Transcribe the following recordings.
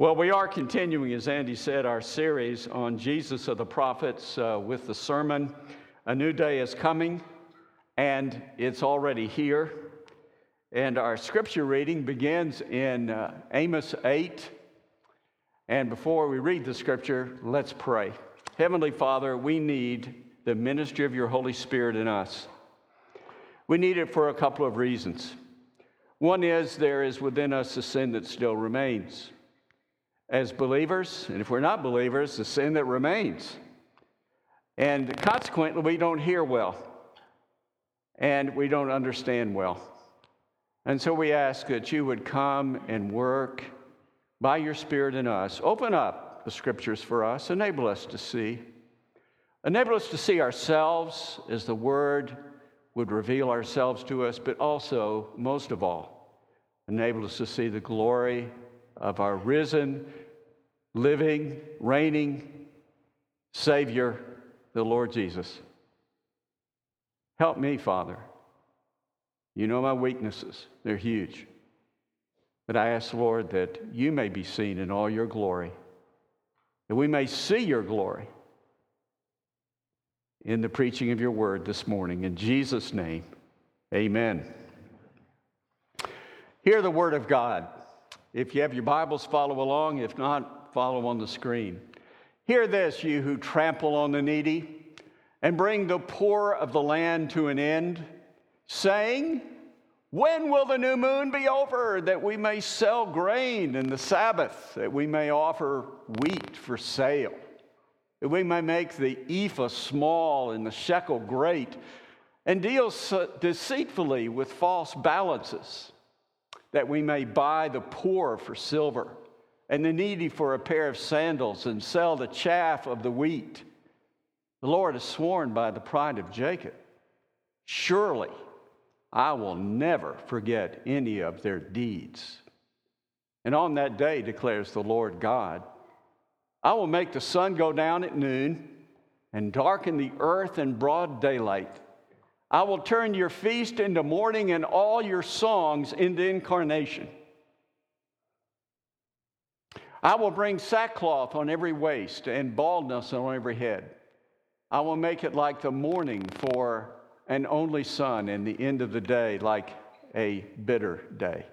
Well, we are continuing, as Andy said, our series on Jesus of the prophets uh, with the sermon. A new day is coming, and it's already here. And our scripture reading begins in uh, Amos 8. And before we read the scripture, let's pray. Heavenly Father, we need the ministry of your Holy Spirit in us. We need it for a couple of reasons. One is there is within us a sin that still remains as believers, and if we're not believers, the sin that remains. And consequently, we don't hear well and we don't understand well. And so we ask that you would come and work by your Spirit in us. Open up the scriptures for us, enable us to see. Enable us to see ourselves as the Word would reveal ourselves to us, but also, most of all, enable us to see the glory of our risen, living, reigning Savior, the Lord Jesus. Help me, Father. You know my weaknesses, they're huge. But I ask, Lord, that you may be seen in all your glory, that we may see your glory in the preaching of your word this morning. In Jesus' name, amen. Hear the word of God. If you have your Bibles, follow along. If not, follow on the screen. Hear this, you who trample on the needy and bring the poor of the land to an end, saying, When will the new moon be over, that we may sell grain, and the Sabbath, that we may offer wheat for sale, that we may make the ephah small and the shekel great, and deal deceitfully with false balances? That we may buy the poor for silver and the needy for a pair of sandals and sell the chaff of the wheat. The Lord has sworn by the pride of Jacob, surely I will never forget any of their deeds. And on that day, declares the Lord God, I will make the sun go down at noon and darken the earth in broad daylight. I will turn your feast into mourning and all your songs into incarnation. I will bring sackcloth on every waist and baldness on every head. I will make it like the mourning for an only son, and the end of the day like a bitter day.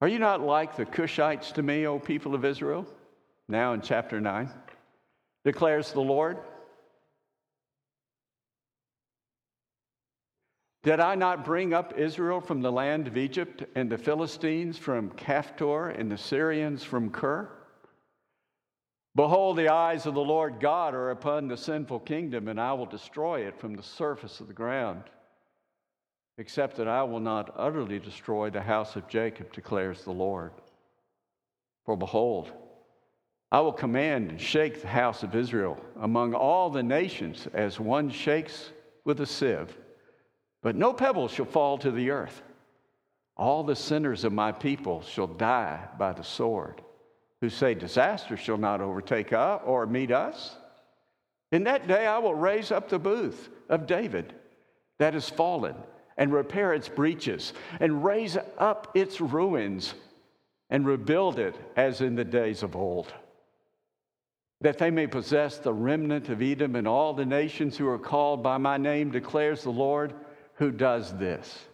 Are you not like the Cushites to me, O people of Israel? Now in chapter 9, declares the Lord. Did I not bring up Israel from the land of Egypt, and the Philistines from Caphtor, and the Syrians from Kir? Behold, the eyes of the Lord God are upon the sinful kingdom, and I will destroy it from the surface of the ground. Except that I will not utterly destroy the house of Jacob, declares the Lord. For behold, I will command and shake the house of Israel among all the nations as one shakes with a sieve but no pebble shall fall to the earth. All the sinners of my people shall die by the sword, who say, Disaster shall not overtake us or meet us. In that day I will raise up the booth of David that is fallen, and repair its breaches, and raise up its ruins, and rebuild it as in the days of old. That they may possess the remnant of Edom and all the nations who are called by my name, declares the Lord who does this.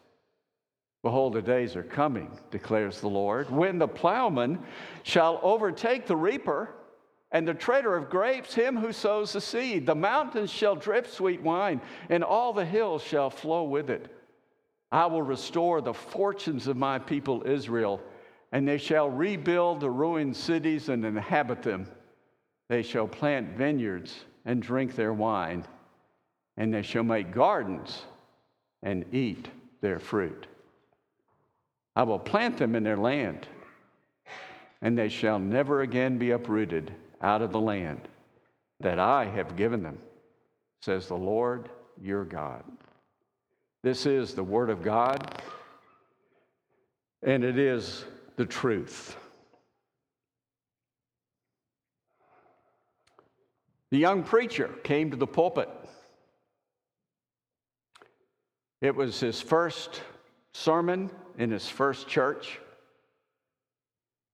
Behold, the days are coming, declares the Lord, when the plowman shall overtake the reaper and the treader of grapes him who sows the seed. The mountains shall drip sweet wine, and all the hills shall flow with it. I will restore the fortunes of my people Israel, and they shall rebuild the ruined cities and inhabit them. They shall plant vineyards and drink their wine, and they shall make gardens and eat their fruit. I will plant them in their land, and they shall never again be uprooted out of the land that I have given them, says the Lord your God. This is the Word of God, and it is the truth. The young preacher came to the pulpit it was his first sermon in his first church.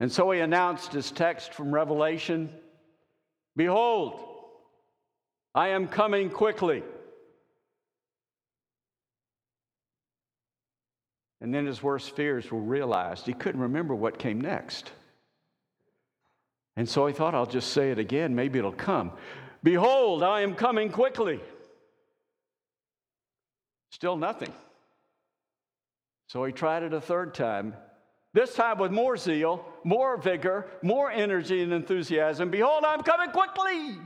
And so he announced his text from Revelation Behold, I am coming quickly. And then his worst fears were realized. He couldn't remember what came next. And so he thought, I'll just say it again, maybe it'll come. Behold, I am coming quickly. Still nothing. So he tried it a third time, this time with more zeal, more vigor, more energy and enthusiasm. Behold, I'm coming quickly.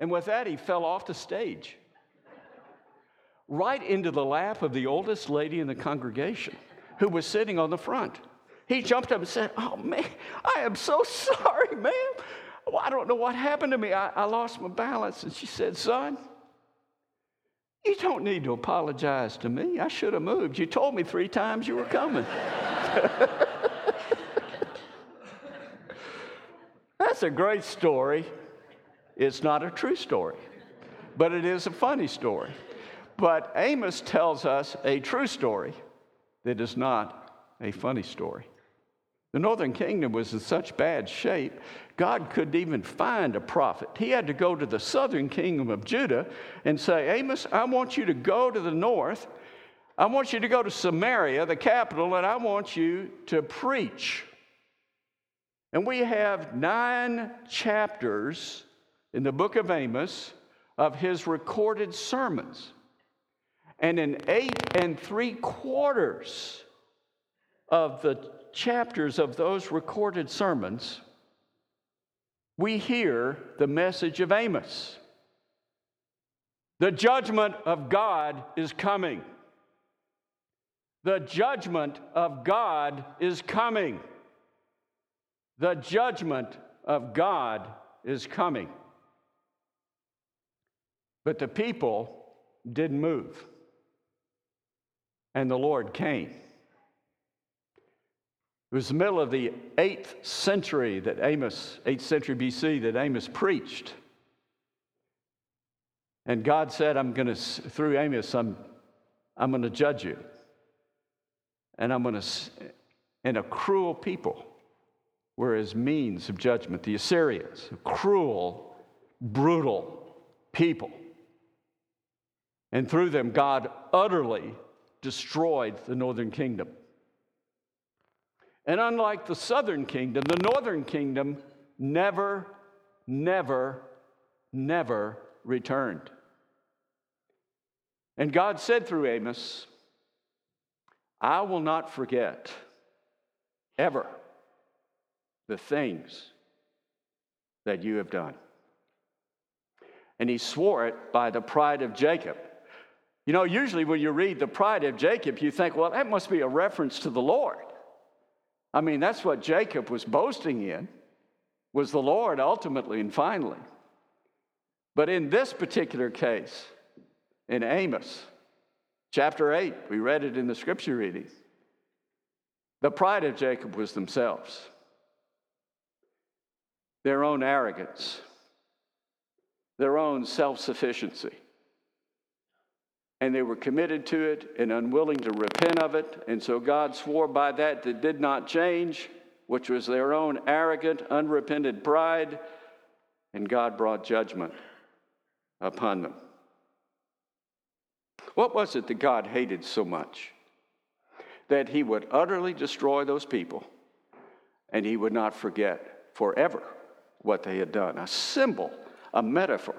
And with that, he fell off the stage, right into the lap of the oldest lady in the congregation who was sitting on the front. He jumped up and said, Oh, man, I am so sorry, ma'am. Well, I don't know what happened to me. I, I lost my balance. And she said, Son, you don't need to apologize to me. I should have moved. You told me three times you were coming. That's a great story. It's not a true story, but it is a funny story. But Amos tells us a true story that is not a funny story. The northern kingdom was in such bad shape, God couldn't even find a prophet. He had to go to the southern kingdom of Judah and say, Amos, I want you to go to the north. I want you to go to Samaria, the capital, and I want you to preach. And we have nine chapters in the book of Amos of his recorded sermons. And in eight and three quarters of the chapters of those recorded sermons, we hear the message of Amos. The judgment of God is coming. The judgment of God is coming. The judgment of God is coming. But the people didn't move. And the Lord came. It was the middle of the 8th century that Amos, 8th century BC, that Amos preached. And God said, I'm going to, through Amos, I'm, I'm going to judge you. And I'm going to, and a cruel people were his means of judgment. The Assyrians, a cruel, brutal people. And through them, God utterly destroyed the northern kingdom. And unlike the southern kingdom, the northern kingdom never, never, never returned. And God said through Amos, I will not forget ever the things that you have done. And he swore it by the pride of Jacob. You know, usually when you read the pride of Jacob, you think, well, that must be a reference to the Lord. I mean, that's what Jacob was boasting in, was the Lord ultimately and finally. But in this particular case, in Amos, chapter 8, we read it in the scripture reading, the pride of Jacob was themselves, their own arrogance, their own self sufficiency and they were committed to it and unwilling to repent of it. And so God swore by that that did not change, which was their own arrogant, unrepented pride, and God brought judgment upon them. What was it that God hated so much? That he would utterly destroy those people and he would not forget forever what they had done. A symbol, a metaphor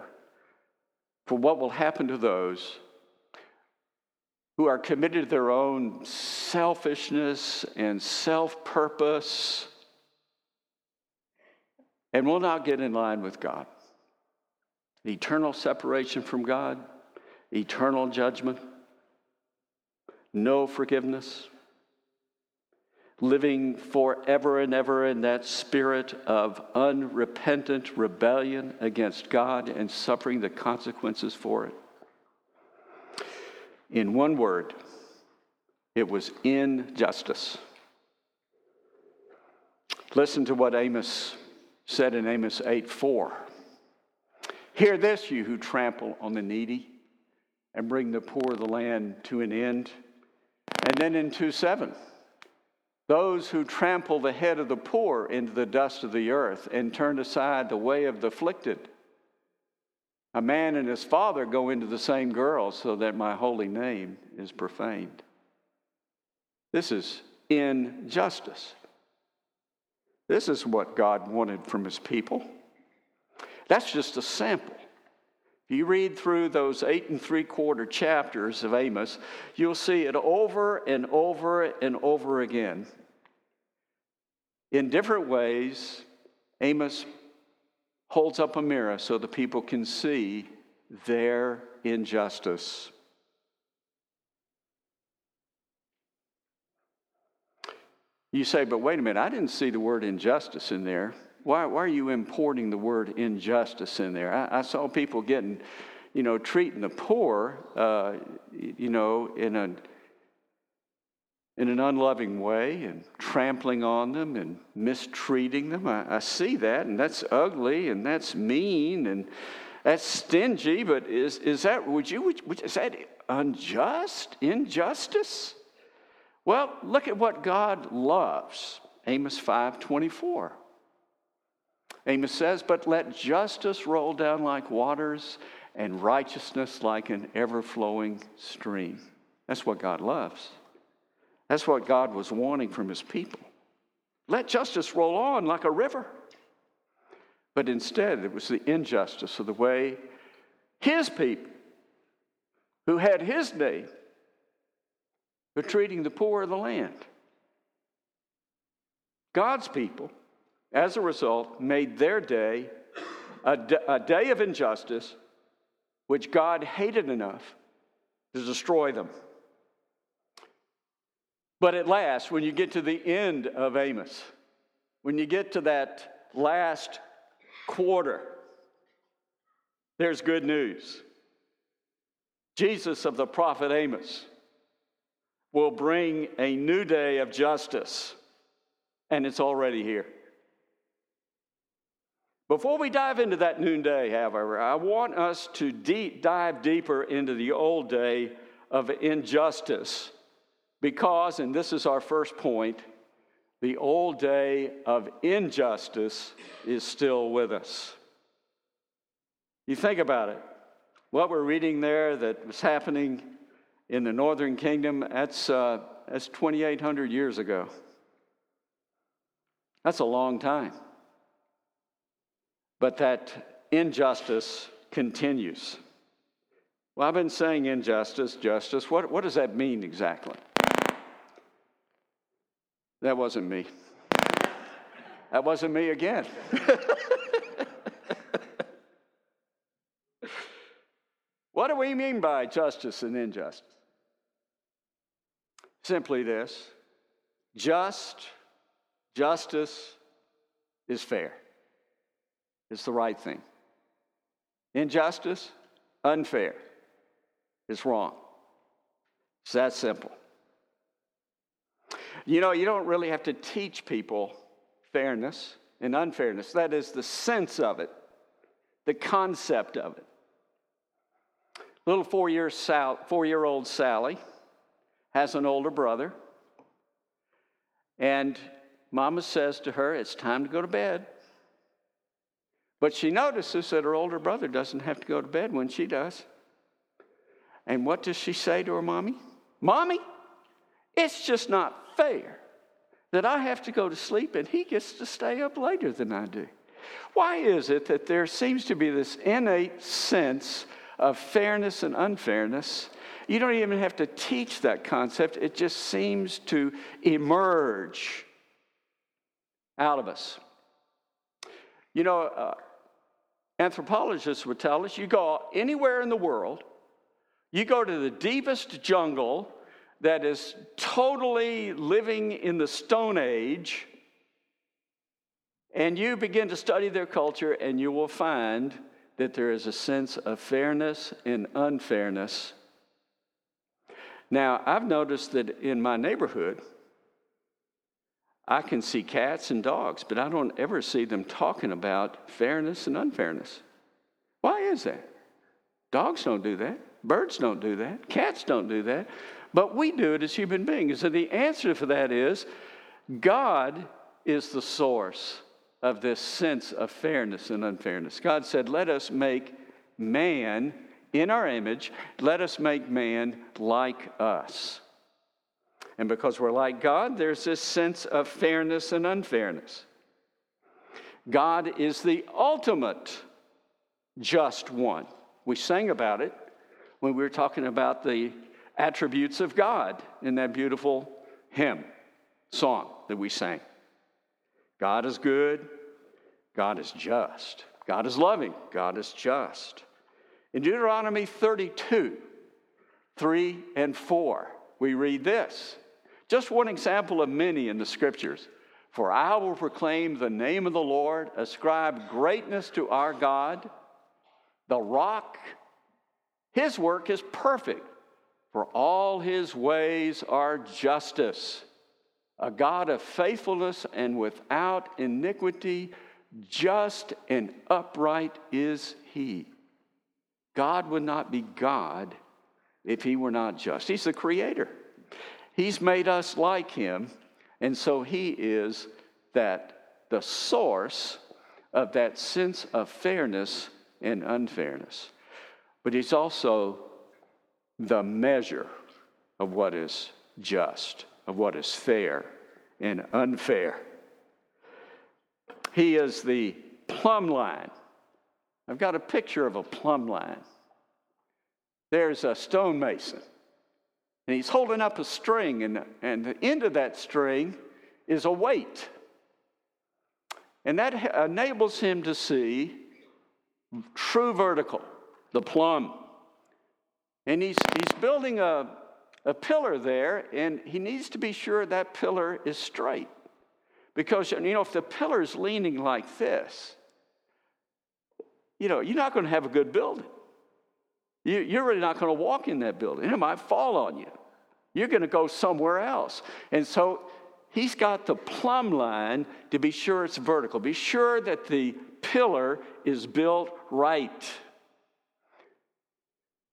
for what will happen to those who are committed to their own selfishness and self purpose and will not get in line with God. Eternal separation from God, eternal judgment, no forgiveness, living forever and ever in that spirit of unrepentant rebellion against God and suffering the consequences for it. In one word, it was injustice. Listen to what Amos said in Amos 8 4. Hear this, you who trample on the needy and bring the poor of the land to an end. And then in 2 7, Those who trample the head of the poor into the dust of the earth and turn aside the way of the afflicted. A man and his father go into the same girl so that my holy name is profaned. This is injustice. This is what God wanted from his people. That's just a sample. If you read through those eight and three quarter chapters of Amos, you'll see it over and over and over again. In different ways, Amos holds up a mirror so the people can see their injustice. You say, but wait a minute, I didn't see the word injustice in there. Why, why are you importing the word injustice in there? I, I saw people getting, you know, treating the poor, uh, you know, in a in an unloving way and trampling on them and mistreating them. I, I, see that, and that's ugly and that's mean and that's stingy. But is is that would you would, is that unjust? Injustice? Well, look at what God loves. Amos 5:24. Amos says, But let justice roll down like waters and righteousness like an ever flowing stream. That's what God loves. That's what God was wanting from his people. Let justice roll on like a river. But instead, it was the injustice of the way his people, who had his name, were treating the poor of the land. God's people as a result, made their day a, a day of injustice which God hated enough to destroy them. But at last, when you get to the end of Amos, when you get to that last quarter, there's good news. Jesus of the prophet Amos will bring a new day of justice, and it's already here. Before we dive into that noonday, however, I want us to deep, dive deeper into the old day of injustice because, and this is our first point, the old day of injustice is still with us. You think about it. What we're reading there that was happening in the northern kingdom, that's, uh, that's 2,800 years ago. That's a long time. But that injustice continues. Well, I've been saying injustice, justice. What, what does that mean exactly? That wasn't me. That wasn't me again. what do we mean by justice and injustice? Simply this just justice is fair. It's the right thing. Injustice, unfair, is wrong. It's that simple. You know, you don't really have to teach people fairness and unfairness. That is the sense of it, the concept of it. Little four year Sal, old Sally has an older brother, and Mama says to her, It's time to go to bed. But she notices that her older brother doesn't have to go to bed when she does. And what does she say to her mommy? Mommy, it's just not fair that I have to go to sleep and he gets to stay up later than I do. Why is it that there seems to be this innate sense of fairness and unfairness? You don't even have to teach that concept, it just seems to emerge out of us. You know, uh, Anthropologists would tell us you go anywhere in the world, you go to the deepest jungle that is totally living in the Stone Age, and you begin to study their culture, and you will find that there is a sense of fairness and unfairness. Now, I've noticed that in my neighborhood, I can see cats and dogs, but I don't ever see them talking about fairness and unfairness. Why is that? Dogs don't do that. Birds don't do that. Cats don't do that. But we do it as human beings. And the answer for that is God is the source of this sense of fairness and unfairness. God said, Let us make man in our image, let us make man like us. And because we're like God, there's this sense of fairness and unfairness. God is the ultimate just one. We sang about it when we were talking about the attributes of God in that beautiful hymn song that we sang. God is good, God is just, God is loving, God is just. In Deuteronomy 32, 3 and 4, we read this. Just one example of many in the scriptures. For I will proclaim the name of the Lord, ascribe greatness to our God, the rock. His work is perfect, for all his ways are justice. A God of faithfulness and without iniquity, just and upright is he. God would not be God if he were not just. He's the creator. He's made us like him, and so he is that the source of that sense of fairness and unfairness. But he's also the measure of what is just, of what is fair and unfair. He is the plumb line I've got a picture of a plumb line. There's a stonemason, and he's holding up a string, and, and the end of that string is a weight. And that enables him to see true vertical, the plumb. And he's, he's building a, a pillar there, and he needs to be sure that pillar is straight. Because, you know, if the pillar is leaning like this, you know, you're not going to have a good building. You, are really not going to walk in that building. It might fall on you. You're going to go somewhere else. And so he's got the plumb line to be sure it's vertical, be sure that the pillar is built right.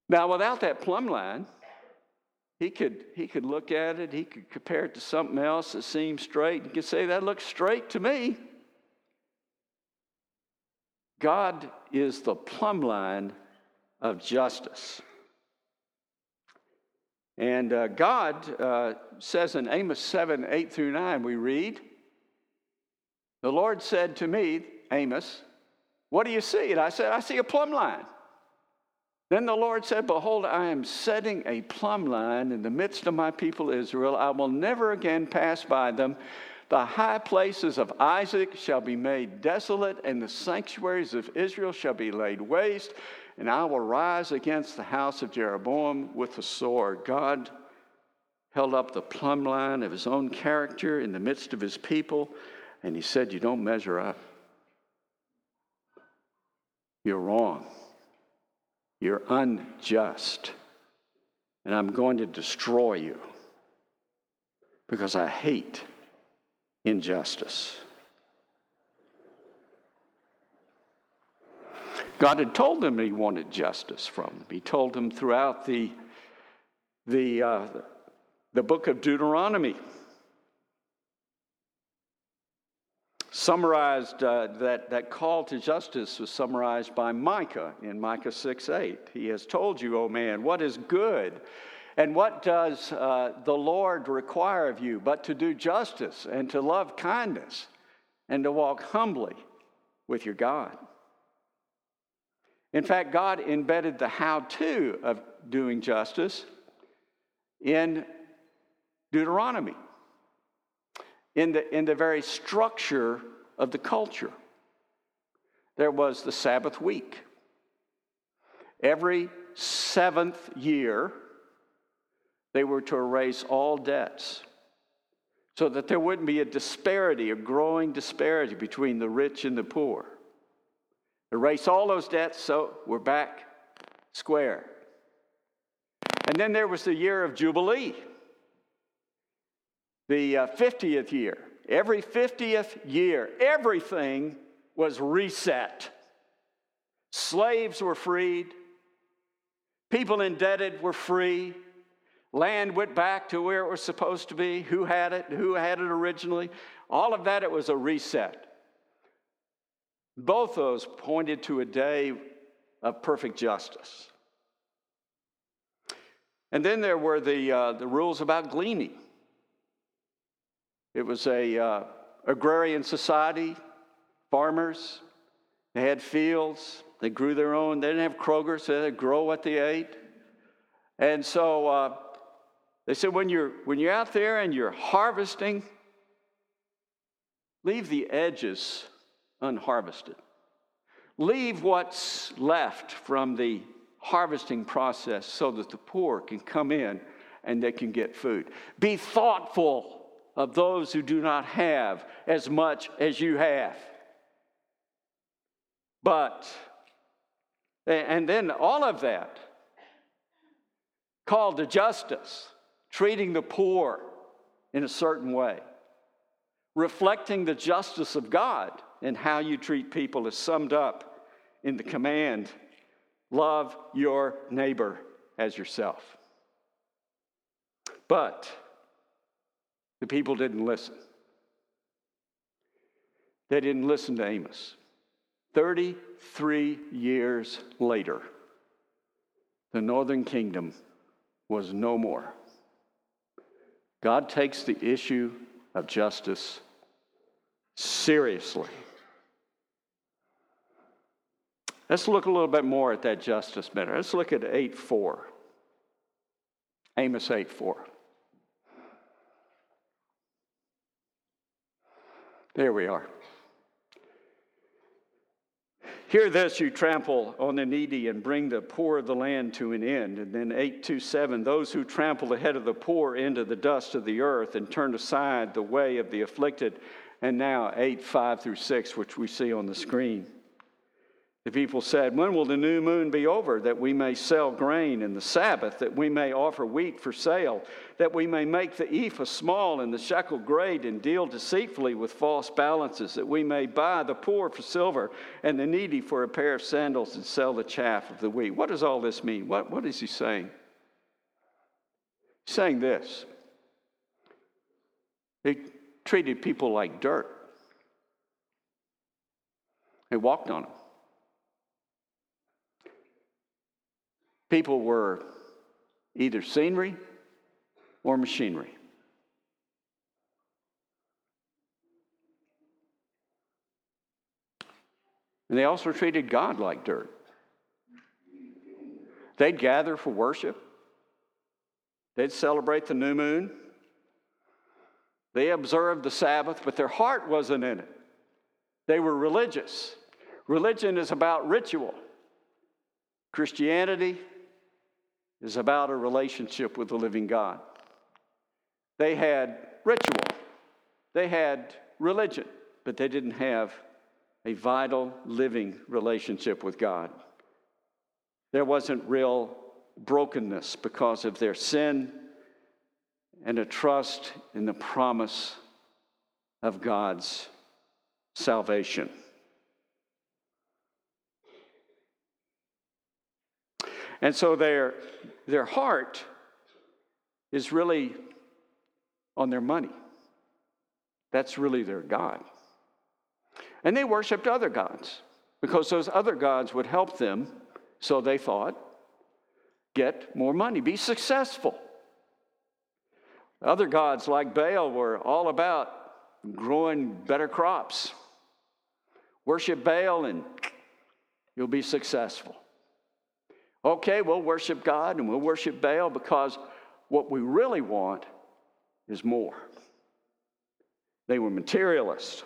Now, without that plumb line, he could, he could look at it, he could compare it to something else that seems straight. And could say, That looks straight to me. God is the plumb line of justice. And uh, God uh, says in Amos 7 8 through 9, we read, The Lord said to me, Amos, What do you see? And I said, I see a plumb line. Then the Lord said, Behold, I am setting a plumb line in the midst of my people Israel. I will never again pass by them. The high places of Isaac shall be made desolate, and the sanctuaries of Israel shall be laid waste, and I will rise against the house of Jeroboam with the sword. God held up the plumb line of his own character in the midst of his people, and he said, You don't measure up. You're wrong. You're unjust. And I'm going to destroy you because I hate injustice. God had told them he wanted justice from them. He told them throughout the, the, uh, the book of Deuteronomy. Summarized, uh, that, that call to justice was summarized by Micah in Micah 6 8. He has told you, O man, what is good and what does uh, the Lord require of you but to do justice and to love kindness and to walk humbly with your God? In fact, God embedded the how to of doing justice in Deuteronomy, in the, in the very structure of the culture. There was the Sabbath week. Every seventh year, they were to erase all debts so that there wouldn't be a disparity, a growing disparity between the rich and the poor. Erase all those debts so we're back square. And then there was the year of Jubilee, the uh, 50th year. Every 50th year, everything was reset. Slaves were freed, people indebted were free, Land went back to where it was supposed to be, who had it, who had it originally. All of that, it was a reset. Both of those pointed to a day of perfect justice. And then there were the, uh, the rules about gleaning. It was a uh, agrarian society, farmers, they had fields, they grew their own. They didn't have Kroger, so they grow what they ate. And so uh, they said, when you're, when you're out there and you're harvesting, leave the edges unharvested. Leave what's left from the harvesting process so that the poor can come in and they can get food. Be thoughtful of those who do not have as much as you have. But, and then all of that called to justice, treating the poor in a certain way, reflecting the justice of God in how you treat people is summed up in the command love your neighbor as yourself. But the people didn't listen. They didn't listen to Amos. 33 years later, the northern kingdom was no more. God takes the issue of justice seriously. Let's look a little bit more at that justice matter. Let's look at 8 4. Amos 8 4. There we are. Hear this, you trample on the needy and bring the poor of the land to an end. And then 827 those who trample the head of the poor into the dust of the earth and turn aside the way of the afflicted. And now 8 5 through 6, which we see on the screen. The people said, When will the new moon be over, that we may sell grain, and the Sabbath, that we may offer wheat for sale, that we may make the ephah small and the shekel great, and deal deceitfully with false balances, that we may buy the poor for silver, and the needy for a pair of sandals, and sell the chaff of the wheat? What does all this mean? What, what is he saying? He's saying this. They treated people like dirt. They walked on them. People were either scenery or machinery. And they also treated God like dirt. They'd gather for worship, they'd celebrate the new moon, they observed the Sabbath, but their heart wasn't in it. They were religious. Religion is about ritual. Christianity is about a relationship with the living God. They had ritual, they had religion, but they didn't have a vital, living relationship with God. There wasn't real brokenness because of their sin and a trust in the promise of God's salvation. And so their, their heart is really on their money. That's really their God. And they worshiped other gods because those other gods would help them, so they thought, get more money, be successful. Other gods like Baal were all about growing better crops. Worship Baal and you'll be successful. Okay, we'll worship God and we'll worship Baal because what we really want is more. They were materialists.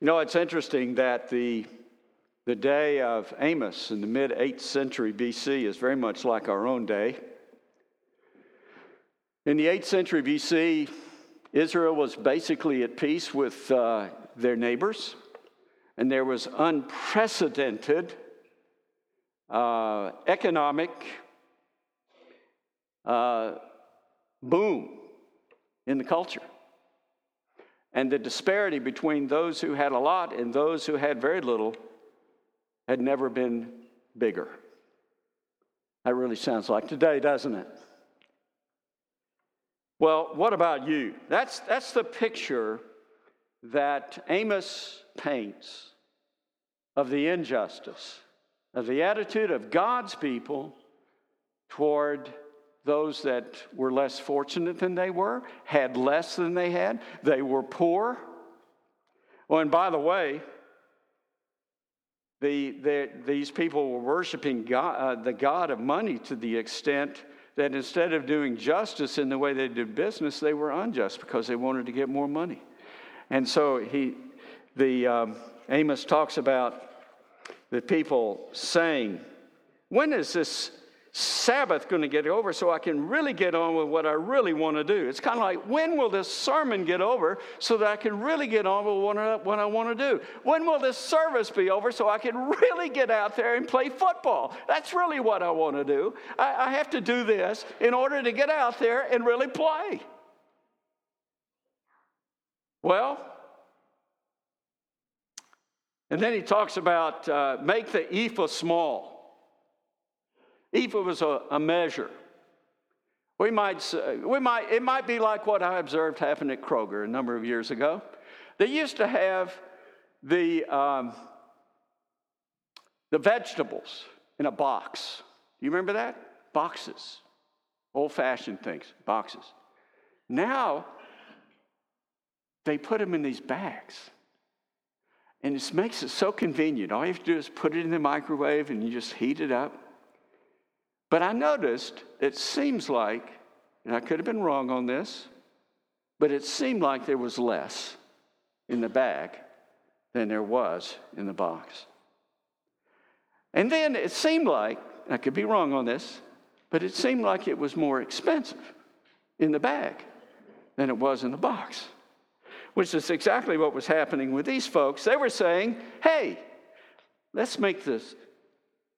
You know, it's interesting that the, the day of Amos in the mid 8th century BC is very much like our own day. In the 8th century BC, Israel was basically at peace with uh, their neighbors and there was unprecedented uh, economic uh, boom in the culture. And the disparity between those who had a lot and those who had very little had never been bigger. That really sounds like today, doesn't it? Well, what about you? That's, that's the picture that Amos paints of the injustice, of the attitude of God's people toward those that were less fortunate than they were, had less than they had, they were poor. Oh, and by the way, the, the, these people were worshiping God, uh, the God of money to the extent that instead of doing justice in the way they did business, they were unjust because they wanted to get more money. And so he, the um, Amos talks about the people saying, "When is this Sabbath going to get over so I can really get on with what I really want to do. It's kind of like, when will this sermon get over so that I can really get on with what I, want to do? When will this service be over so I can really get out there and play football? That's really what I want to do. I, I have to do this in order to get out there and really play. Well, and then he talks about uh, make the ephah small. Ephah was a, a measure. We might, say, we might, it might be like what I observed happen at Kroger a number of years ago. They used to have the, um, the vegetables in a box. You remember that? Boxes. Old fashioned things, boxes. Now, they put them in these bags. And it makes it so convenient. All you have to do is put it in the microwave and you just heat it up. But I noticed it seems like, and I could have been wrong on this, but it seemed like there was less in the bag than there was in the box. And then it seemed like, I could be wrong on this, but it seemed like it was more expensive in the bag than it was in the box, which is exactly what was happening with these folks. They were saying, hey, let's make this,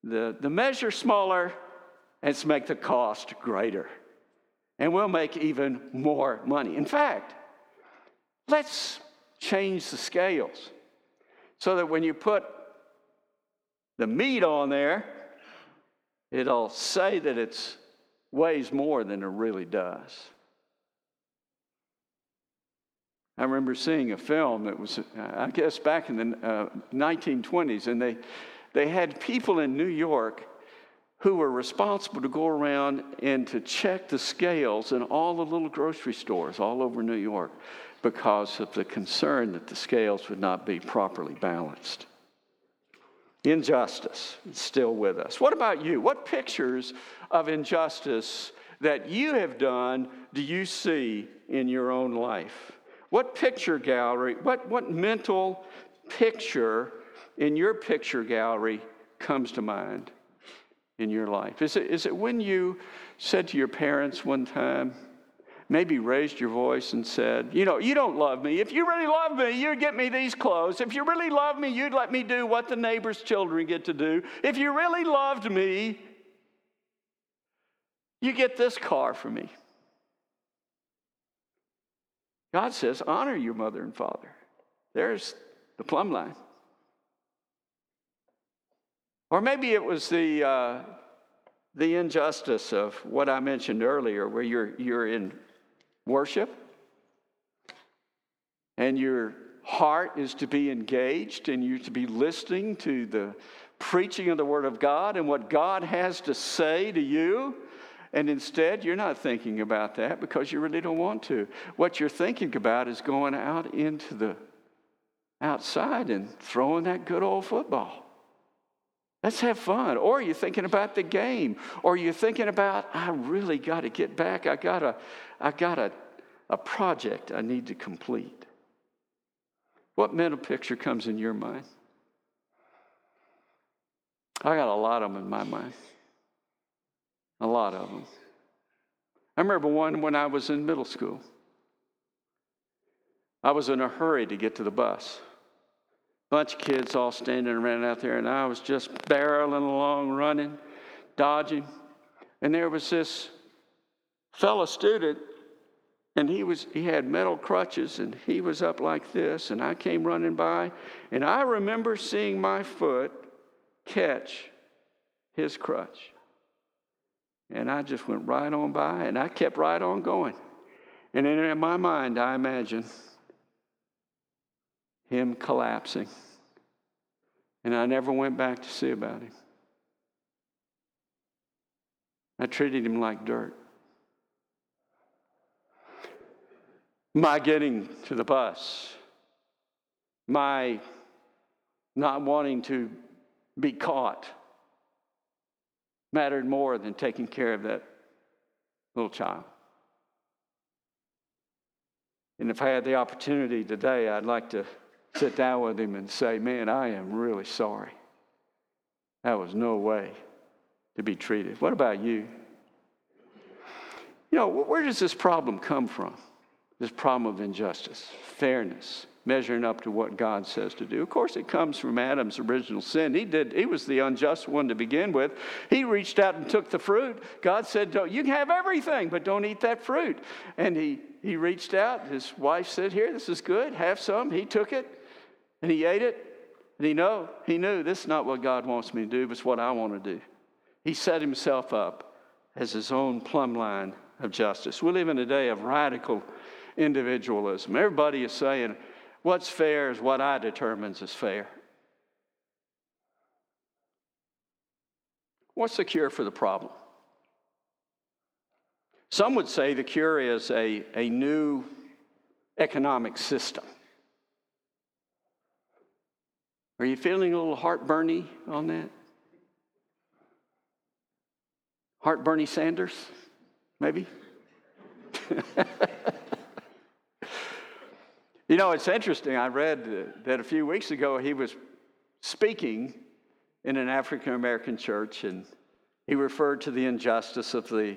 the, the measure smaller Let's make the cost greater. And we'll make even more money. In fact, let's change the scales so that when you put the meat on there, it'll say that it weighs more than it really does. I remember seeing a film that was, I guess, back in the uh, 1920s, and they, they had people in New York who were responsible to go around and to check the scales in all the little grocery stores all over New York because of the concern that the scales would not be properly balanced. Injustice is still with us. What about you? What pictures of injustice that you have done do you see in your own life? What picture gallery, what, what mental picture in your picture gallery comes to mind? in your life? Is it, is it when you said to your parents one time, maybe raised your voice and said, You know, you don't love me. If you really love me, you'd get me these clothes. If you really love me, you'd let me do what the neighbor's children get to do. If you really loved me, you get this car for me. God says, honor your mother and father. There's the plumb line. Or maybe it was the, uh, the injustice of what I mentioned earlier, where you're, you're in worship and your heart is to be engaged and you're to be listening to the preaching of the Word of God and what God has to say to you. And instead, you're not thinking about that because you really don't want to. What you're thinking about is going out into the outside and throwing that good old football. Let's have fun. Or you're thinking about the game. Or you're thinking about, I really got to get back. I got a, I got a, a project I need to complete. What mental picture comes in your mind? I got a lot of them in my mind. A lot of them. I remember one when I was in middle school. I was in a hurry to get to the bus bunch of kids all standing around out there, and I was just barreling along, running, dodging. And there was this fellow student, and he was he had metal crutches, and he was up like this, and I came running by, and I remember seeing my foot catch his crutch. And I just went right on by and I kept right on going. And in my mind, I imagine him collapsing. And I never went back to see about him. I treated him like dirt. My getting to the bus, my not wanting to be caught mattered more than taking care of that little child. And if I had the opportunity today, I'd like to sit down with him and say, Man, I am really sorry. That was no way to be treated. What about you? You know, where does this problem come from? This problem of injustice, fairness, measuring up to what God says to do. Of course, it comes from Adam's original sin. He did, he was the unjust one to begin with. He reached out and took the fruit. God said, You can have everything, but don't eat that fruit. And he, he reached out. His wife said, Here, this is good. Have some. He took it and he ate it. And he know he knew this is not what God wants me to do, but it's what I want to do. He set himself up as his own plumb line of justice. We live in a day of radical individualism. Everybody is saying, What's fair is what I determines is fair. What's the cure for the problem? Some would say the cure is a, a new economic system. Are you feeling a little heartburny on that? Heartburny Sanders, maybe? You know, it's interesting. I read that a few weeks ago he was speaking in an African American church, and he referred to the injustice of the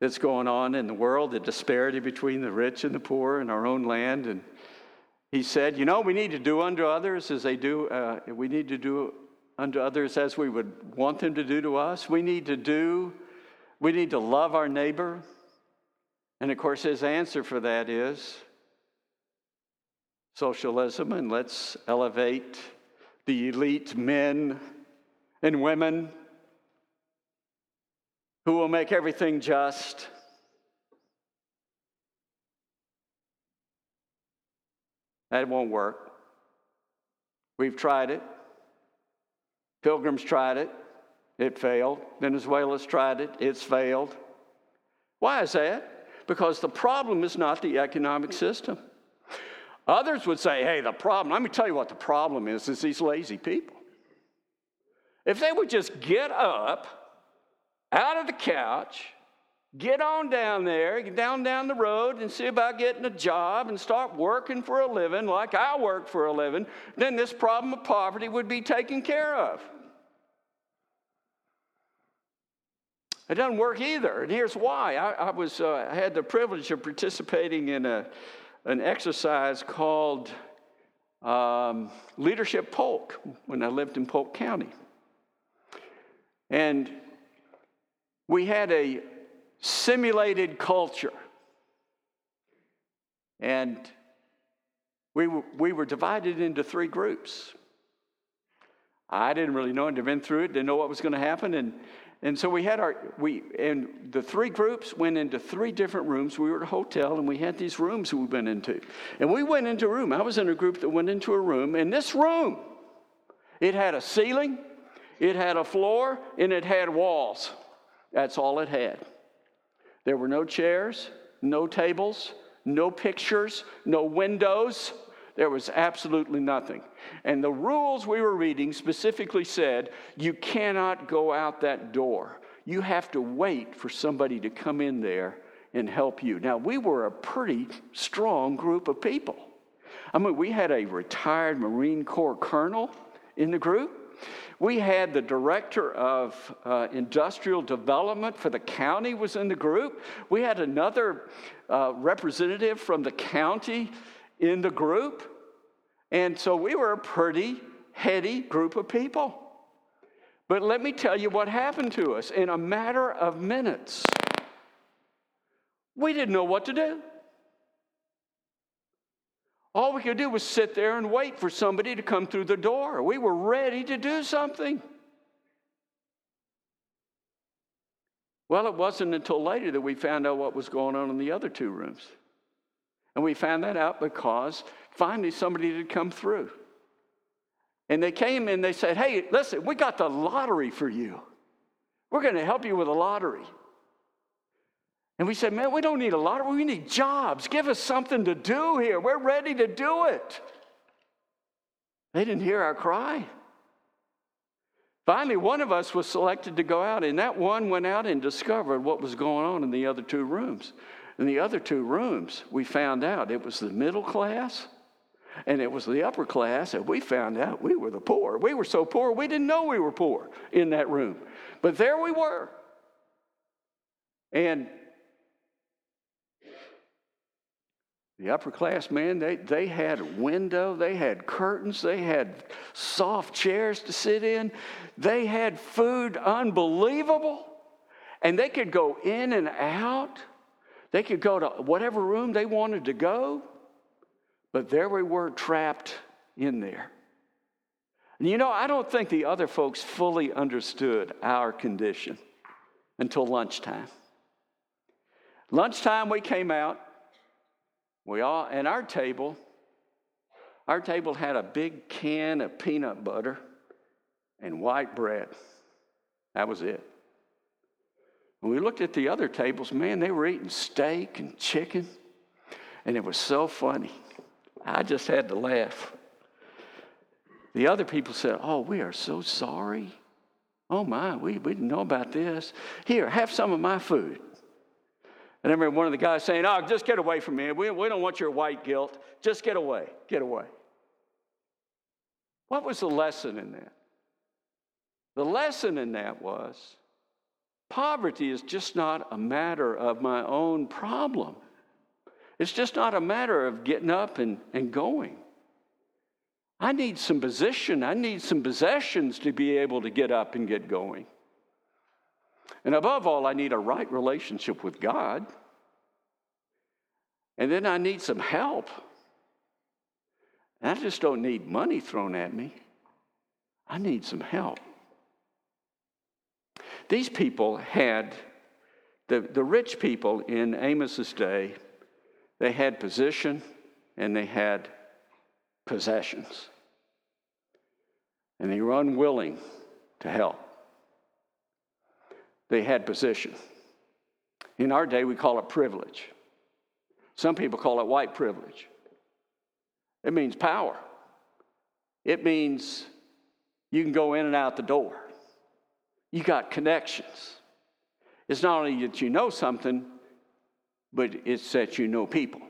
that's going on in the world, the disparity between the rich and the poor in our own land. And he said, You know, we need to do unto others as they do, uh, we need to do unto others as we would want them to do to us. We need to do, we need to love our neighbor. And of course, his answer for that is socialism and let's elevate the elite men and women who will make everything just. That won't work. We've tried it. Pilgrims tried it. It failed. Venezuela's tried it. It's failed. Why is that? Because the problem is not the economic system. Others would say, hey, the problem, let me tell you what the problem is, is these lazy people. If they would just get up out of the couch, get on down there, get down down the road and see about getting a job and start working for a living like I work for a living, then this problem of poverty would be taken care of. It doesn't work either, and here's why. I, I was uh, I had the privilege of participating in a an exercise called um, Leadership Polk when I lived in Polk County. And we had a simulated culture. And we were, we were divided into three groups. I didn't really know, I'd been through it, didn't know what was going to happen. And and so we had our, we, and the three groups went into three different rooms. We were at a hotel and we had these rooms we went into. And we went into a room. I was in a group that went into a room. And this room, it had a ceiling, it had a floor, and it had walls. That's all it had. There were no chairs, no tables, no pictures, no windows. There was absolutely nothing. And the rules we were reading specifically said you cannot go out that door. You have to wait for somebody to come in there and help you. Now, we were a pretty strong group of people. I mean, we had a retired Marine Corps colonel in the group. We had the director of uh, industrial development for the county was in the group. We had another uh, representative from the county in the group. And so we were a pretty heady group of people. But let me tell you what happened to us in a matter of minutes. We didn't know what to do. All we could do was sit there and wait for somebody to come through the door. We were ready to do something. Well, it wasn't until later that we found out what was going on in the other two rooms. And we found that out because finally somebody had come through. And they came and they said, Hey, listen, we got the lottery for you. We're going to help you with a lottery. And we said, Man, we don't need a lottery. We need jobs. Give us something to do here. We're ready to do it. They didn't hear our cry. Finally, one of us was selected to go out, and that one went out and discovered what was going on in the other two rooms. In the other two rooms, we found out it was the middle class and it was the upper class, and we found out we were the poor. We were so poor, we didn't know we were poor in that room. But there we were. And the upper class man, they, they had a window, they had curtains, they had soft chairs to sit in, they had food unbelievable, and they could go in and out. They could go to whatever room they wanted to go, but there we were trapped in there. And you know, I don't think the other folks fully understood our condition until lunchtime. Lunchtime, we came out. We all, and our table, our table had a big can of peanut butter and white bread. That was it. We looked at the other tables, man, they were eating steak and chicken, and it was so funny. I just had to laugh. The other people said, Oh, we are so sorry. Oh my, we, we didn't know about this. Here, have some of my food. And I remember one of the guys saying, Oh, just get away from me. We, we don't want your white guilt. Just get away. Get away. What was the lesson in that? The lesson in that was Poverty is just not a matter of my own problem. It's just not a matter of getting up and, and going. I need some position, I need some possessions to be able to get up and get going. And above all, I need a right relationship with God. And then I need some help. I just don't need money thrown at me, I need some help. These people had, the, the rich people in Amos's day, they had position and they had possessions. And they were unwilling to help. They had position. In our day, we call it privilege. Some people call it white privilege. It means power. It means you can go in and out the door. You got connections. It's not only that you know something, but it's that you know people.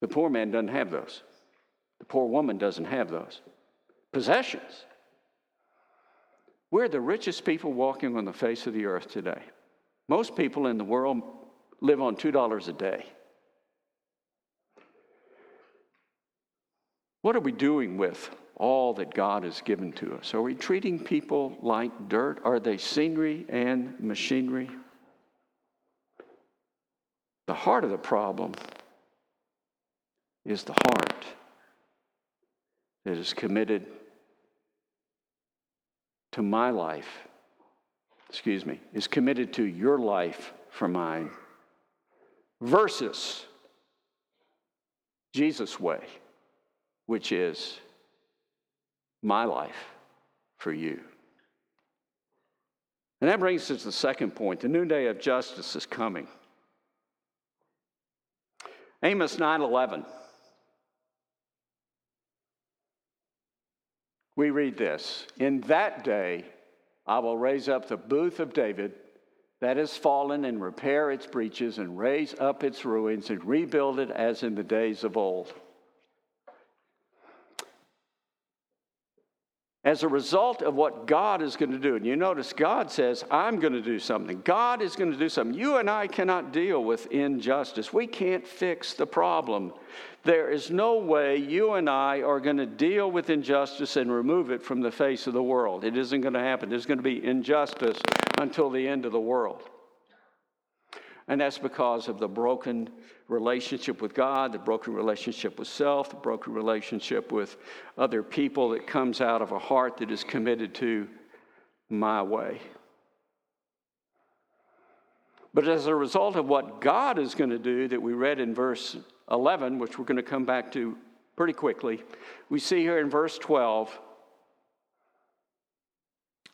The poor man doesn't have those. The poor woman doesn't have those. Possessions. We're the richest people walking on the face of the earth today. Most people in the world live on $2 a day. What are we doing with all that God has given to us? Are we treating people like dirt? Are they scenery and machinery? The heart of the problem is the heart that is committed to my life, excuse me, is committed to your life for mine, versus Jesus' way, which is my life for you. And that brings us to the second point. The noonday of justice is coming. Amos 9:11. We read this, "In that day I will raise up the booth of David that has fallen and repair its breaches and raise up its ruins and rebuild it as in the days of old." As a result of what God is going to do. And you notice God says, I'm going to do something. God is going to do something. You and I cannot deal with injustice. We can't fix the problem. There is no way you and I are going to deal with injustice and remove it from the face of the world. It isn't going to happen. There's going to be injustice until the end of the world. And that's because of the broken relationship with God, the broken relationship with self, the broken relationship with other people that comes out of a heart that is committed to my way. But as a result of what God is going to do, that we read in verse 11, which we're going to come back to pretty quickly, we see here in verse 12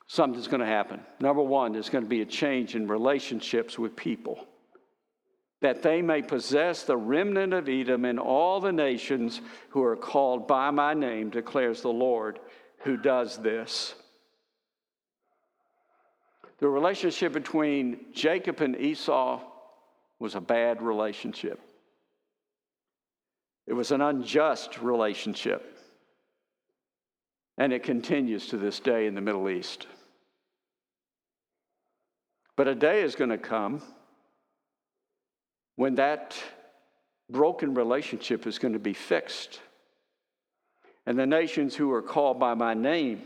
something's going to happen. Number one, there's going to be a change in relationships with people, that they may possess the remnant of Edom and all the nations who are called by my name, declares the Lord, who does this. The relationship between Jacob and Esau was a bad relationship. It was an unjust relationship. And it continues to this day in the Middle East. But a day is going to come when that broken relationship is going to be fixed. And the nations who are called by my name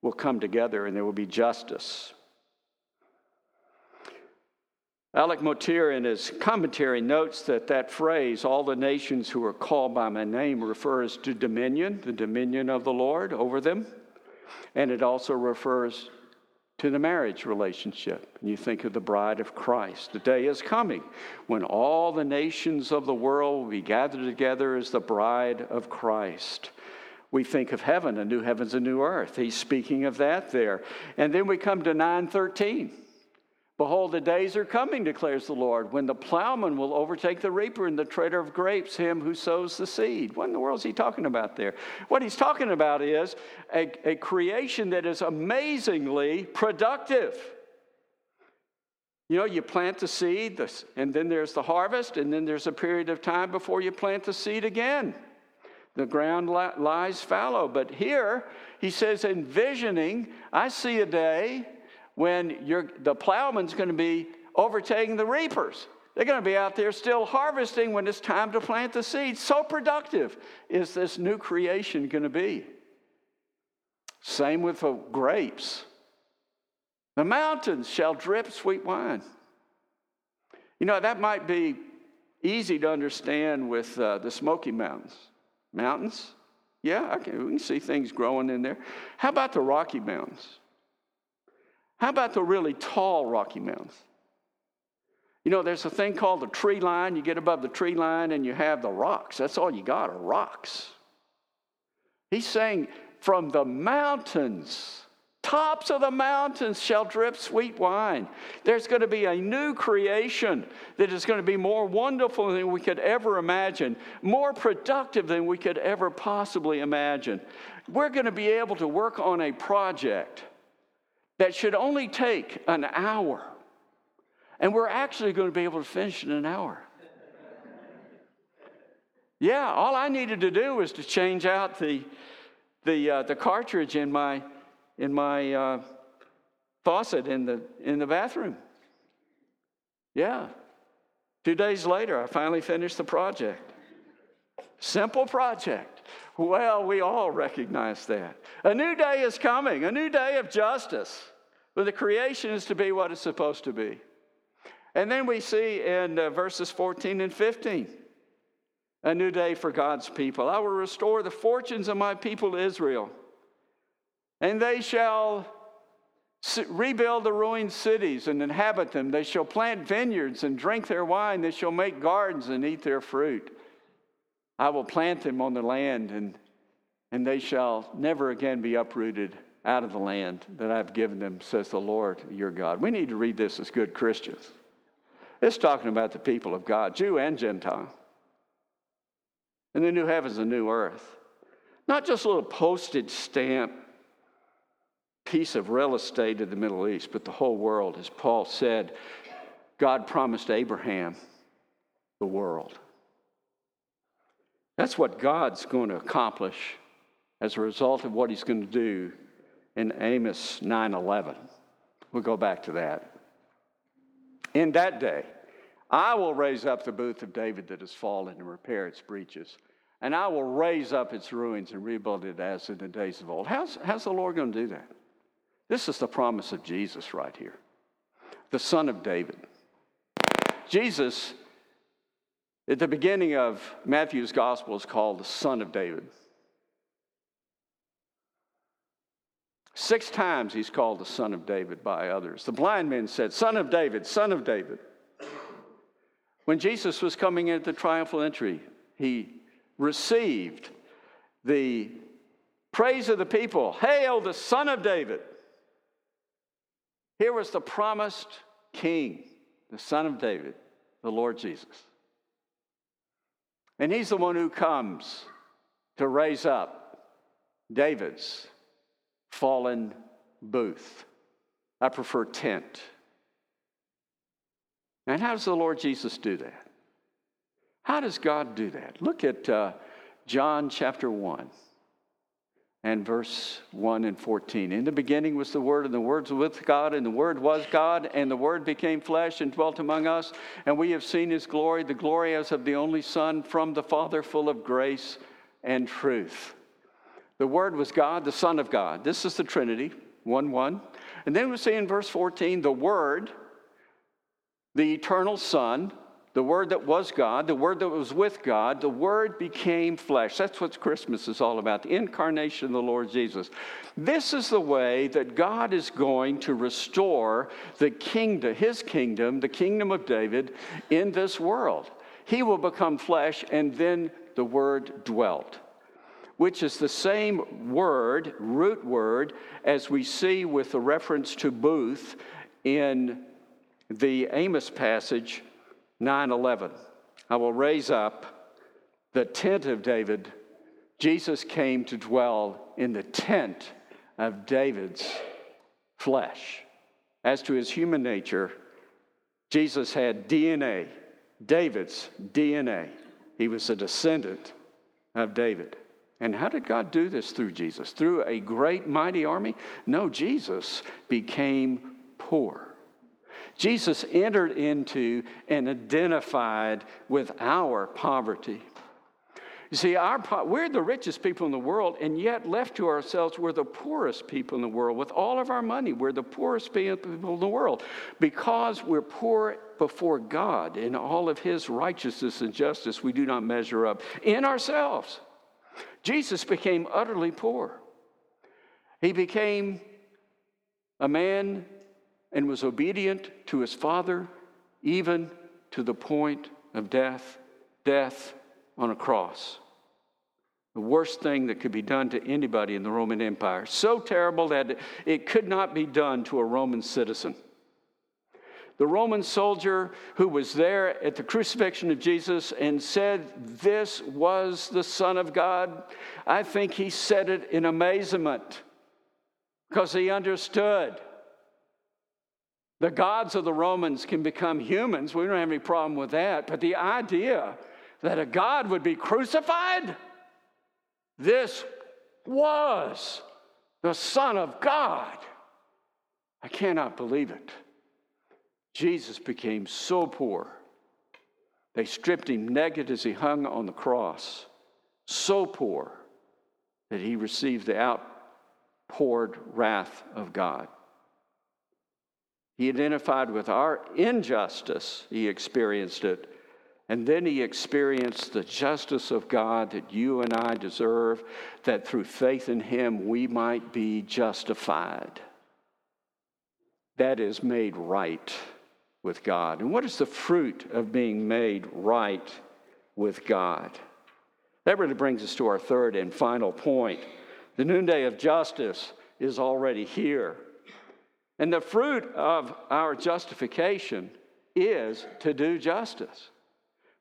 will come together and there will be justice. Alec Motyer, in his commentary, notes that that phrase, all the nations who are called by my name, refers to dominion, the dominion of the Lord over them. And it also refers to the marriage relationship. And you think of the bride of Christ. The day is coming when all the nations of the world will be gathered together as the bride of Christ. We think of heaven, a new heavens, a new earth. He's speaking of that there. And then we come to 913. Behold, the days are coming, declares the Lord, when the plowman will overtake the reaper and the trader of grapes, him who sows the seed. What in the world is he talking about there? What he's talking about is a, a creation that is amazingly productive. You know, you plant the seed, and then there's the harvest, and then there's a period of time before you plant the seed again. The ground lies fallow. But here, he says, envisioning, I see a day when the plowman's going to be overtaking the reapers. They're going to be out there still harvesting when it's time to plant the seed. So productive is this new creation going to be. Same with the grapes. The mountains shall drip sweet wine. You know, that might be easy to understand with uh, the Smoky Mountains. Mountains? Yeah, we can see things growing in there. How about the Rocky Mountains? How about the really tall Rocky Mountains? You know, there's a thing called the tree line. You get above the tree line and you have the rocks. That's all you got are rocks. He's saying, from the mountains, tops of the mountains shall drip sweet wine. There's going to be a new creation that is going to be more wonderful than we could ever imagine, more productive than we could ever possibly imagine. We're going to be able to work on a project that should only take an hour. And we're actually going to be able to finish in an hour. Yeah, all I needed to do was to change out the, the, uh, the cartridge in my, in my uh, faucet in the, in the bathroom. Yeah. Two days later, I finally finished the project. Simple project. Well, we all recognize that. A new day is coming, a new day of justice, where the creation is to be what it's supposed to be. And then we see in uh, verses 14 and 15 a new day for God's people. I will restore the fortunes of my people Israel, and they shall rebuild the ruined cities and inhabit them. They shall plant vineyards and drink their wine. They shall make gardens and eat their fruit. I will plant them on the land, and, and they shall never again be uprooted out of the land that I've given them, says the Lord your God. We need to read this as good Christians. It's talking about the people of God, Jew and Gentile. And the new heavens and new earth. Not just a little postage stamp piece of real estate in the Middle East, but the whole world. As Paul said, God promised Abraham the world. That's what God's going to accomplish as a result of what he's going to do in Amos 9:11. We'll go back to that. In that day, I will raise up the booth of David that has fallen and repair its breaches. And I will raise up its ruins and rebuild it as in the days of old. How's, how's the Lord going to do that? This is the promise of Jesus right here, the Son of David. Jesus at the beginning of Matthew's gospel is called the Son of David. Six times he's called the Son of David by others. The blind men said, Son of David, Son of David. When Jesus was coming into the triumphal entry, he received the praise of the people Hail, the Son of David! Here was the promised King, the Son of David, the Lord Jesus. And he's the one who comes to raise up David's fallen booth. I prefer tent. And how does the Lord Jesus do that? How does God do that? Look at uh, John chapter 1 and verse 1 and 14. In the beginning was the Word, and the Word was with God, and the Word was God, and the Word became flesh and dwelt among us, and we have seen His glory, the glory as of the only Son from the Father, full of grace and truth. The Word was God, the Son of God. This is the Trinity, 1 1. And then we see in verse 14 the Word, the eternal Son, the Word that was God, the Word that was with God, the Word became flesh. That's what Christmas is all about the incarnation of the Lord Jesus. This is the way that God is going to restore the kingdom, His kingdom, the kingdom of David, in this world. He will become flesh, and then the Word dwelt which is the same word, root word, as we see with the reference to booth in the Amos passage 9:11. I will raise up the tent of David. Jesus came to dwell in the tent of David's flesh. As to his human nature, Jesus had DNA, David's DNA. He was a descendant of David. And how did God do this through Jesus? Through a great, mighty army? No, Jesus became poor. Jesus entered into and identified with our poverty. You see, our, we're the richest people in the world, and yet left to ourselves, we're the poorest people in the world. With all of our money, we're the poorest people in the world because we're poor before God in all of His righteousness and justice. We do not measure up in ourselves. Jesus became utterly poor. He became a man and was obedient to his father, even to the point of death, death on a cross. The worst thing that could be done to anybody in the Roman Empire. So terrible that it could not be done to a Roman citizen the Roman soldier who was there at the crucifixion of Jesus and said this was the Son of God, I think he said it in amazement because he understood. The gods of the Romans can become humans. We don't have any problem with that. But the idea that a God would be crucified, this was the Son of God. I cannot believe it. Jesus became so poor. They stripped him naked as he hung on the cross, so poor that he received the outpoured wrath of God. He identified with our injustice, he experienced it, and then he experienced the justice of God that you and I deserve, that through faith in him we might be justified. That is made right with God. And what is the fruit of being made right with God? That really brings us to our third and final point. The noonday of justice is already here. And the fruit of our justification is to do justice.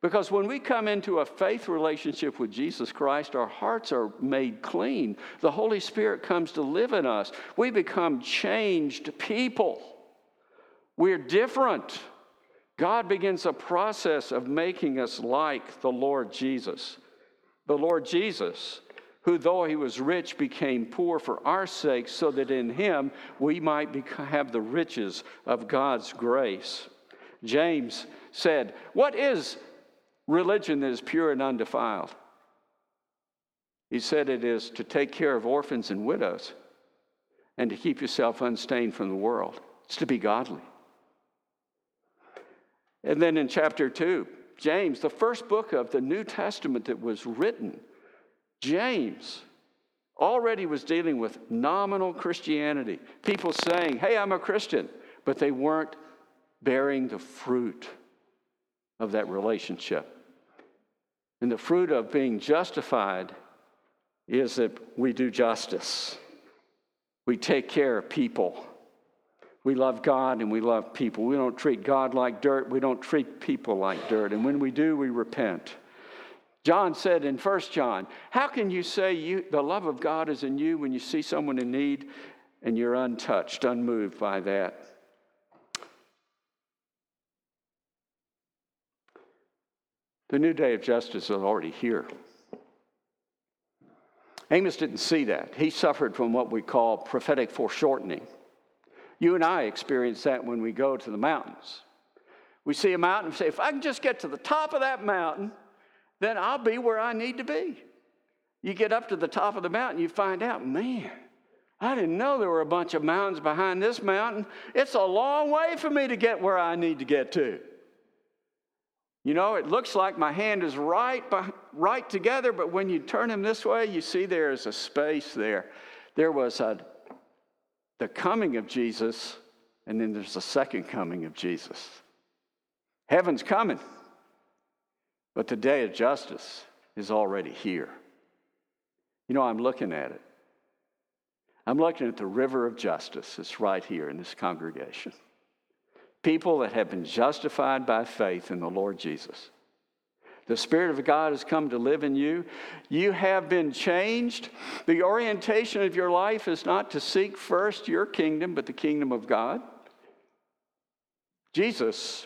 Because when we come into a faith relationship with Jesus Christ, our hearts are made clean. The Holy Spirit comes to live in us. We become changed people. We're different. God begins a process of making us like the Lord Jesus. The Lord Jesus, who though he was rich, became poor for our sake, so that in him we might have the riches of God's grace. James said, What is religion that is pure and undefiled? He said it is to take care of orphans and widows and to keep yourself unstained from the world. It's to be godly. And then in chapter 2, James, the first book of the New Testament that was written, James already was dealing with nominal Christianity. People saying, Hey, I'm a Christian, but they weren't bearing the fruit of that relationship. And the fruit of being justified is that we do justice, we take care of people. We love God and we love people. We don't treat God like dirt. We don't treat people like dirt. And when we do, we repent. John said in 1 John, How can you say you, the love of God is in you when you see someone in need and you're untouched, unmoved by that? The new day of justice is already here. Amos didn't see that. He suffered from what we call prophetic foreshortening. You and I experience that when we go to the mountains. We see a mountain and say, if I can just get to the top of that mountain, then I'll be where I need to be. You get up to the top of the mountain, you find out, man, I didn't know there were a bunch of mountains behind this mountain. It's a long way for me to get where I need to get to. You know, it looks like my hand is right, right together, but when you turn them this way, you see there is a space there. There was a, the coming of Jesus, and then there's the second coming of Jesus. Heaven's coming. But the day of justice is already here. You know, I'm looking at it. I'm looking at the river of justice. It's right here in this congregation. People that have been justified by faith in the Lord Jesus. The Spirit of God has come to live in you. You have been changed. The orientation of your life is not to seek first your kingdom, but the kingdom of God. Jesus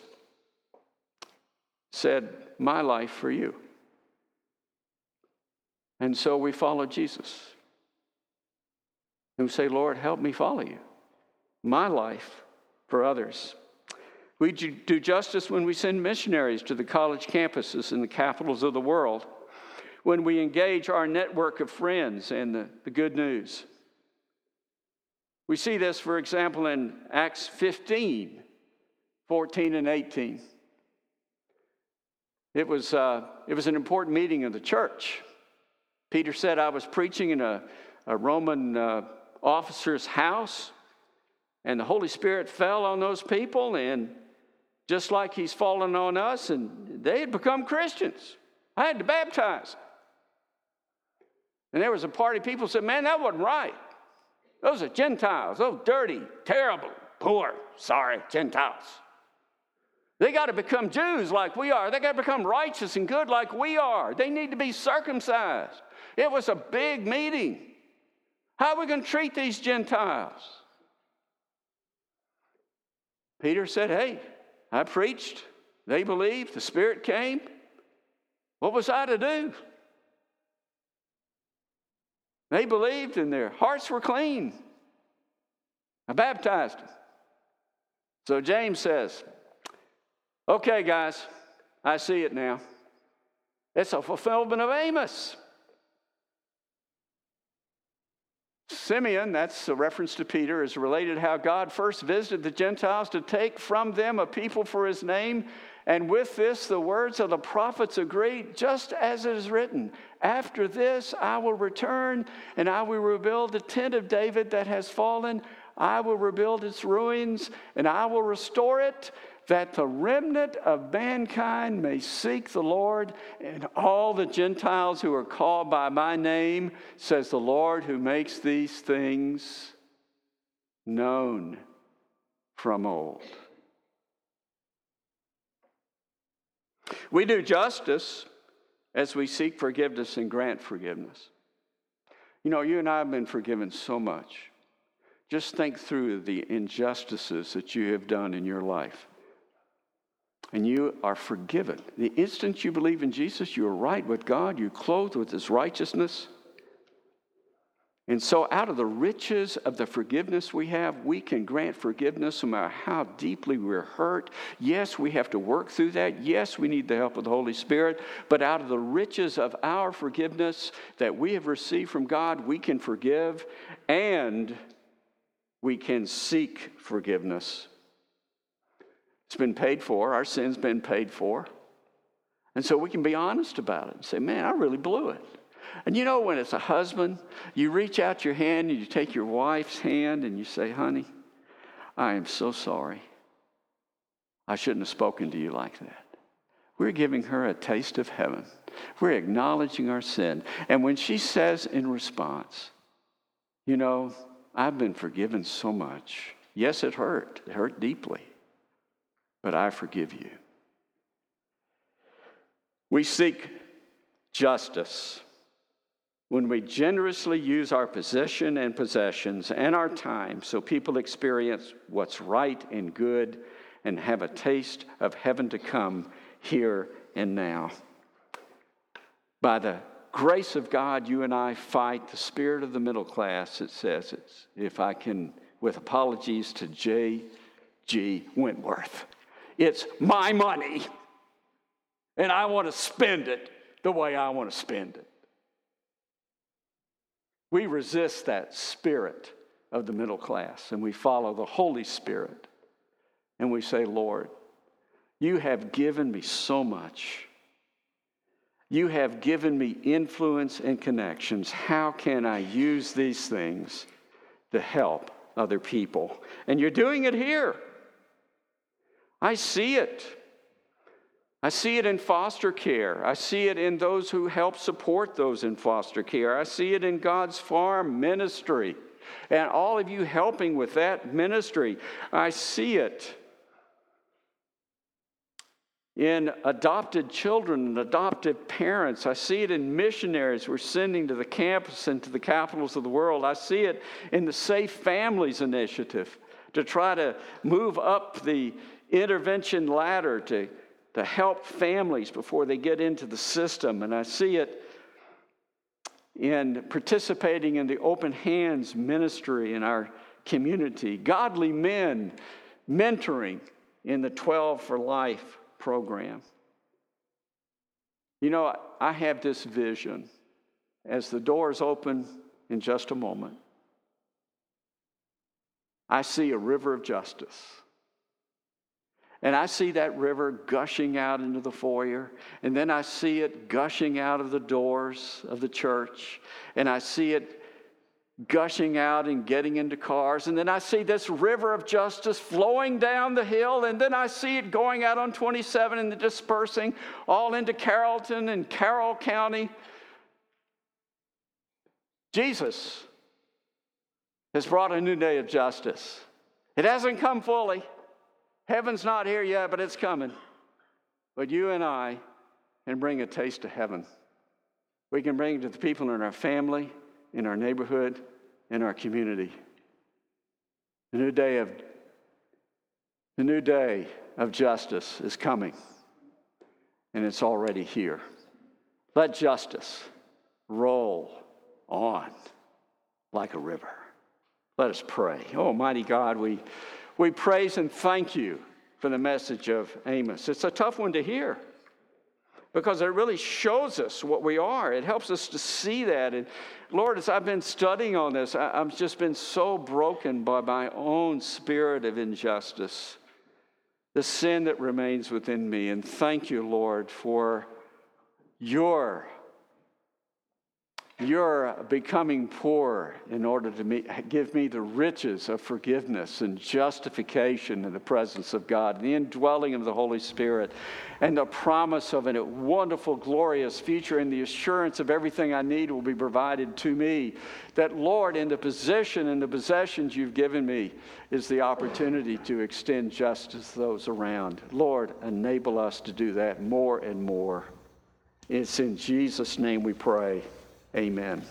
said, My life for you. And so we follow Jesus. And say, Lord, help me follow you. My life for others. We do justice when we send missionaries to the college campuses in the capitals of the world, when we engage our network of friends and the, the good news. We see this, for example, in Acts 15 14 and 18. It was, uh, it was an important meeting of the church. Peter said, I was preaching in a, a Roman uh, officer's house, and the Holy Spirit fell on those people, and just like He's fallen on us, and they had become Christians. I had to baptize. And there was a party people said, Man, that wasn't right. Those are Gentiles, those dirty, terrible, poor, sorry Gentiles. They got to become Jews like we are. They got to become righteous and good like we are. They need to be circumcised. It was a big meeting. How are we going to treat these Gentiles? Peter said, Hey, I preached. They believed. The Spirit came. What was I to do? They believed and their hearts were clean. I baptized them. So James says, Okay, guys, I see it now. It's a fulfillment of Amos. Simeon, that's a reference to Peter, is related how God first visited the Gentiles to take from them a people for his name. And with this, the words of the prophets agree, just as it is written After this, I will return and I will rebuild the tent of David that has fallen. I will rebuild its ruins and I will restore it that the remnant of mankind may seek the Lord, and all the Gentiles who are called by my name, says the Lord who makes these things known from old. We do justice as we seek forgiveness and grant forgiveness. You know, you and I have been forgiven so much. Just think through the injustices that you have done in your life and you are forgiven. The instant you believe in Jesus, you are right with God, you're clothed with His righteousness. And so, out of the riches of the forgiveness we have, we can grant forgiveness no matter how deeply we're hurt. Yes, we have to work through that. Yes, we need the help of the Holy Spirit. But out of the riches of our forgiveness that we have received from God, we can forgive and we can seek forgiveness it's been paid for, our sin's been paid for. And so we can be honest about it and say, man, I really blew it. And you know, when it's a husband, you reach out your hand and you take your wife's hand and you say, honey, I am so sorry. I shouldn't have spoken to you like that. We're giving her a taste of heaven. We're acknowledging our sin. And when she says in response, You know, I've been forgiven so much. Yes, it hurt. It hurt deeply. But I forgive you. We seek justice when we generously use our position and possessions and our time so people experience what's right and good and have a taste of heaven to come here and now. By the grace of God, you and I fight the spirit of the middle class. It says it's, if I can, with apologies to J.G. Wentworth, it's my money, and I want to spend it the way I want to spend it. We resist that spirit of the middle class, and we follow the Holy Spirit, and we say, Lord, you have given me so much. You have given me influence and connections. How can I use these things to help other people? And you're doing it here. I see it. I see it in foster care. I see it in those who help support those in foster care. I see it in God's farm ministry and all of you helping with that ministry. I see it in adopted children and adoptive parents. I see it in missionaries we're sending to the campus and to the capitals of the world. I see it in the Safe Families Initiative to try to move up the intervention ladder to, to help families before they get into the system. And I see it in participating in the Open Hands ministry in our community, godly men mentoring in the 12 for Life program. You know, I have this vision as the doors open in just a moment. I see a river of justice. And I see that river gushing out into the foyer. And then I see it gushing out of the doors of the church. And I see it gushing out and getting into cars. And then I see this river of justice flowing down the hill. And then I see it going out on 27 and dispersing all into Carrollton and Carroll County. Jesus has brought a new day of justice. It hasn't come fully. Heaven's not here yet, but it's coming. But you and I can bring a taste of heaven. We can bring it to the people in our family, in our neighborhood, in our community. The new day of the new day of justice is coming, and it's already here. Let justice roll on like a river. Let us pray. Oh, mighty God, we, we praise and thank you for the message of Amos. It's a tough one to hear because it really shows us what we are. It helps us to see that. And Lord, as I've been studying on this, I, have just been so broken by my own spirit of injustice, the sin that remains within me. And thank you, Lord, for your you're becoming poor in order to me, give me the riches of forgiveness and justification in the presence of God, the indwelling of the Holy Spirit, and the promise of a wonderful, glorious future, and the assurance of everything I need will be provided to me. That, Lord, in the position and the possessions you've given me, is the opportunity to extend justice to those around. Lord, enable us to do that more and more. It's in Jesus' name we pray. Amen.